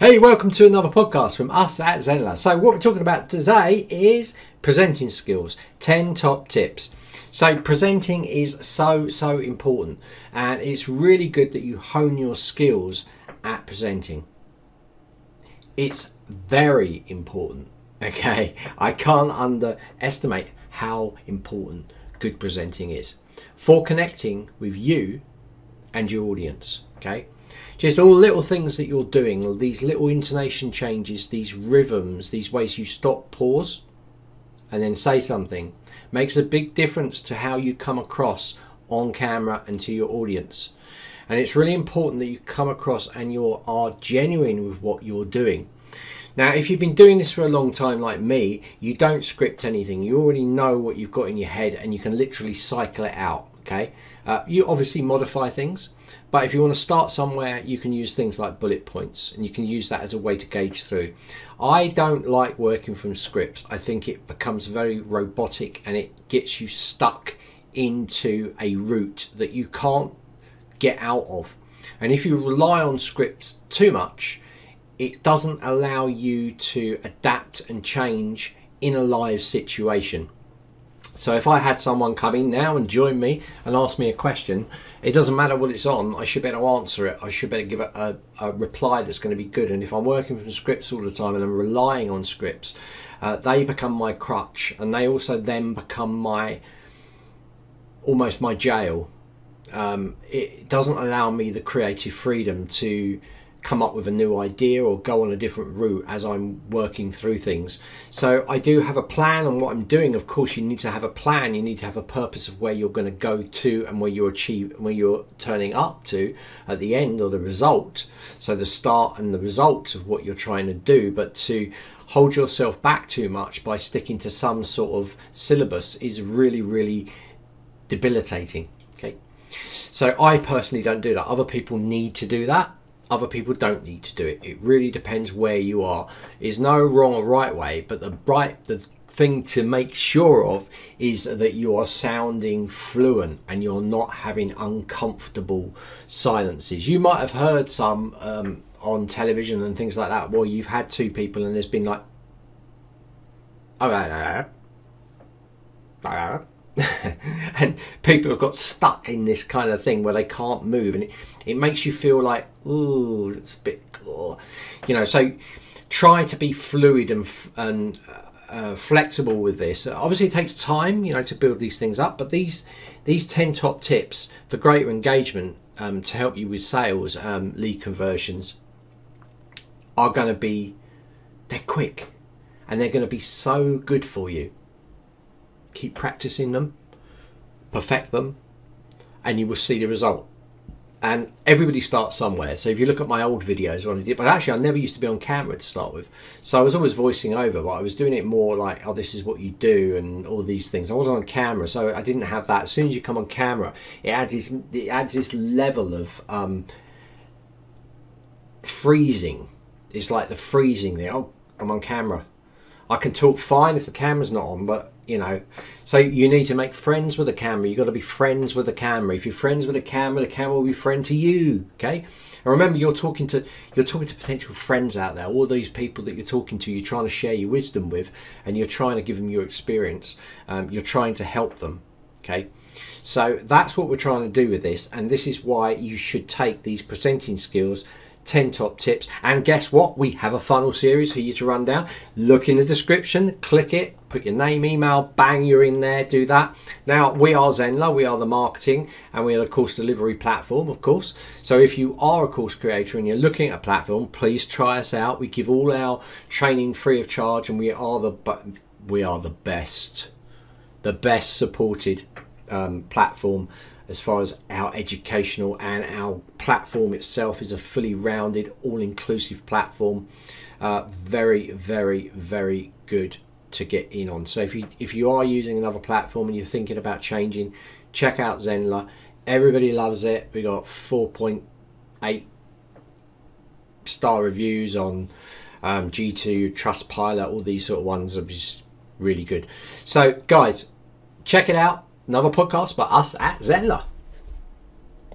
Hey, welcome to another podcast from us at Zenler. So, what we're talking about today is presenting skills 10 top tips. So, presenting is so, so important, and it's really good that you hone your skills at presenting. It's very important, okay? I can't underestimate how important good presenting is for connecting with you and your audience, okay? just all little things that you're doing, these little intonation changes, these rhythms, these ways you stop, pause, and then say something makes a big difference to how you come across on camera and to your audience. And it's really important that you come across and you are genuine with what you're doing. Now, if you've been doing this for a long time, like me, you don't script anything. You already know what you've got in your head and you can literally cycle it out. Okay, uh, you obviously modify things, but if you want to start somewhere, you can use things like bullet points and you can use that as a way to gauge through. I don't like working from scripts. I think it becomes very robotic and it gets you stuck into a route that you can't get out of. And if you rely on scripts too much, it doesn't allow you to adapt and change in a live situation. So if I had someone come in now and join me and ask me a question, it doesn't matter what it's on, I should better answer it. I should better give it a, a reply that's going to be good. And if I'm working from scripts all the time and I'm relying on scripts, uh, they become my crutch and they also then become my almost my jail. Um, it doesn't allow me the creative freedom to come up with a new idea or go on a different route as I'm working through things. So I do have a plan on what I'm doing. Of course, you need to have a plan. You need to have a purpose of where you're going to go to and where you're achieve where you're turning up to at the end or the result. So the start and the result of what you're trying to do, but to hold yourself back too much by sticking to some sort of syllabus is really really debilitating. Okay. So I personally don't do that. Other people need to do that other people don't need to do it. It really depends where you are. There's no wrong or right way, but the right the thing to make sure of is that you are sounding fluent and you're not having uncomfortable silences. You might have heard some um, on television and things like that where you've had two people and there's been like, oh, and people have got stuck in this kind of thing where they can't move and it, it makes you feel like ooh it's a bit oh. you know so try to be fluid and and uh, flexible with this. Obviously it takes time you know to build these things up but these these 10 top tips for greater engagement um, to help you with sales um, lead conversions are going to be they're quick and they're going to be so good for you. Keep practicing them, perfect them, and you will see the result. And everybody starts somewhere. So if you look at my old videos, what I did, but actually I never used to be on camera to start with. So I was always voicing over, but I was doing it more like, oh, this is what you do, and all these things. I wasn't on camera, so I didn't have that. As soon as you come on camera, it adds this, it adds this level of um, freezing. It's like the freezing there. Oh, I'm on camera. I can talk fine if the camera's not on, but you know so you need to make friends with the camera. You've got to be friends with the camera. If you're friends with the camera the camera will be friend to you okay? And remember you're talking to you're talking to potential friends out there all these people that you're talking to you're trying to share your wisdom with and you're trying to give them your experience. Um, you're trying to help them okay? So that's what we're trying to do with this and this is why you should take these presenting skills 10 top tips. And guess what? We have a funnel series for you to run down. Look in the description, click it, put your name, email, bang, you're in there, do that. Now, we are Zenler, we are the marketing and we are the course delivery platform, of course. So if you are a course creator and you're looking at a platform, please try us out. We give all our training free of charge and we are the we are the best, the best supported um, platform as far as our educational and our platform itself is a fully rounded, all inclusive platform. Uh, very, very, very good to get in on. So if you if you are using another platform and you're thinking about changing, check out Zenler. Everybody loves it. We got 4.8 star reviews on um, G2, Trustpilot, all these sort of ones are just really good. So guys, check it out Another podcast by us at Zenler.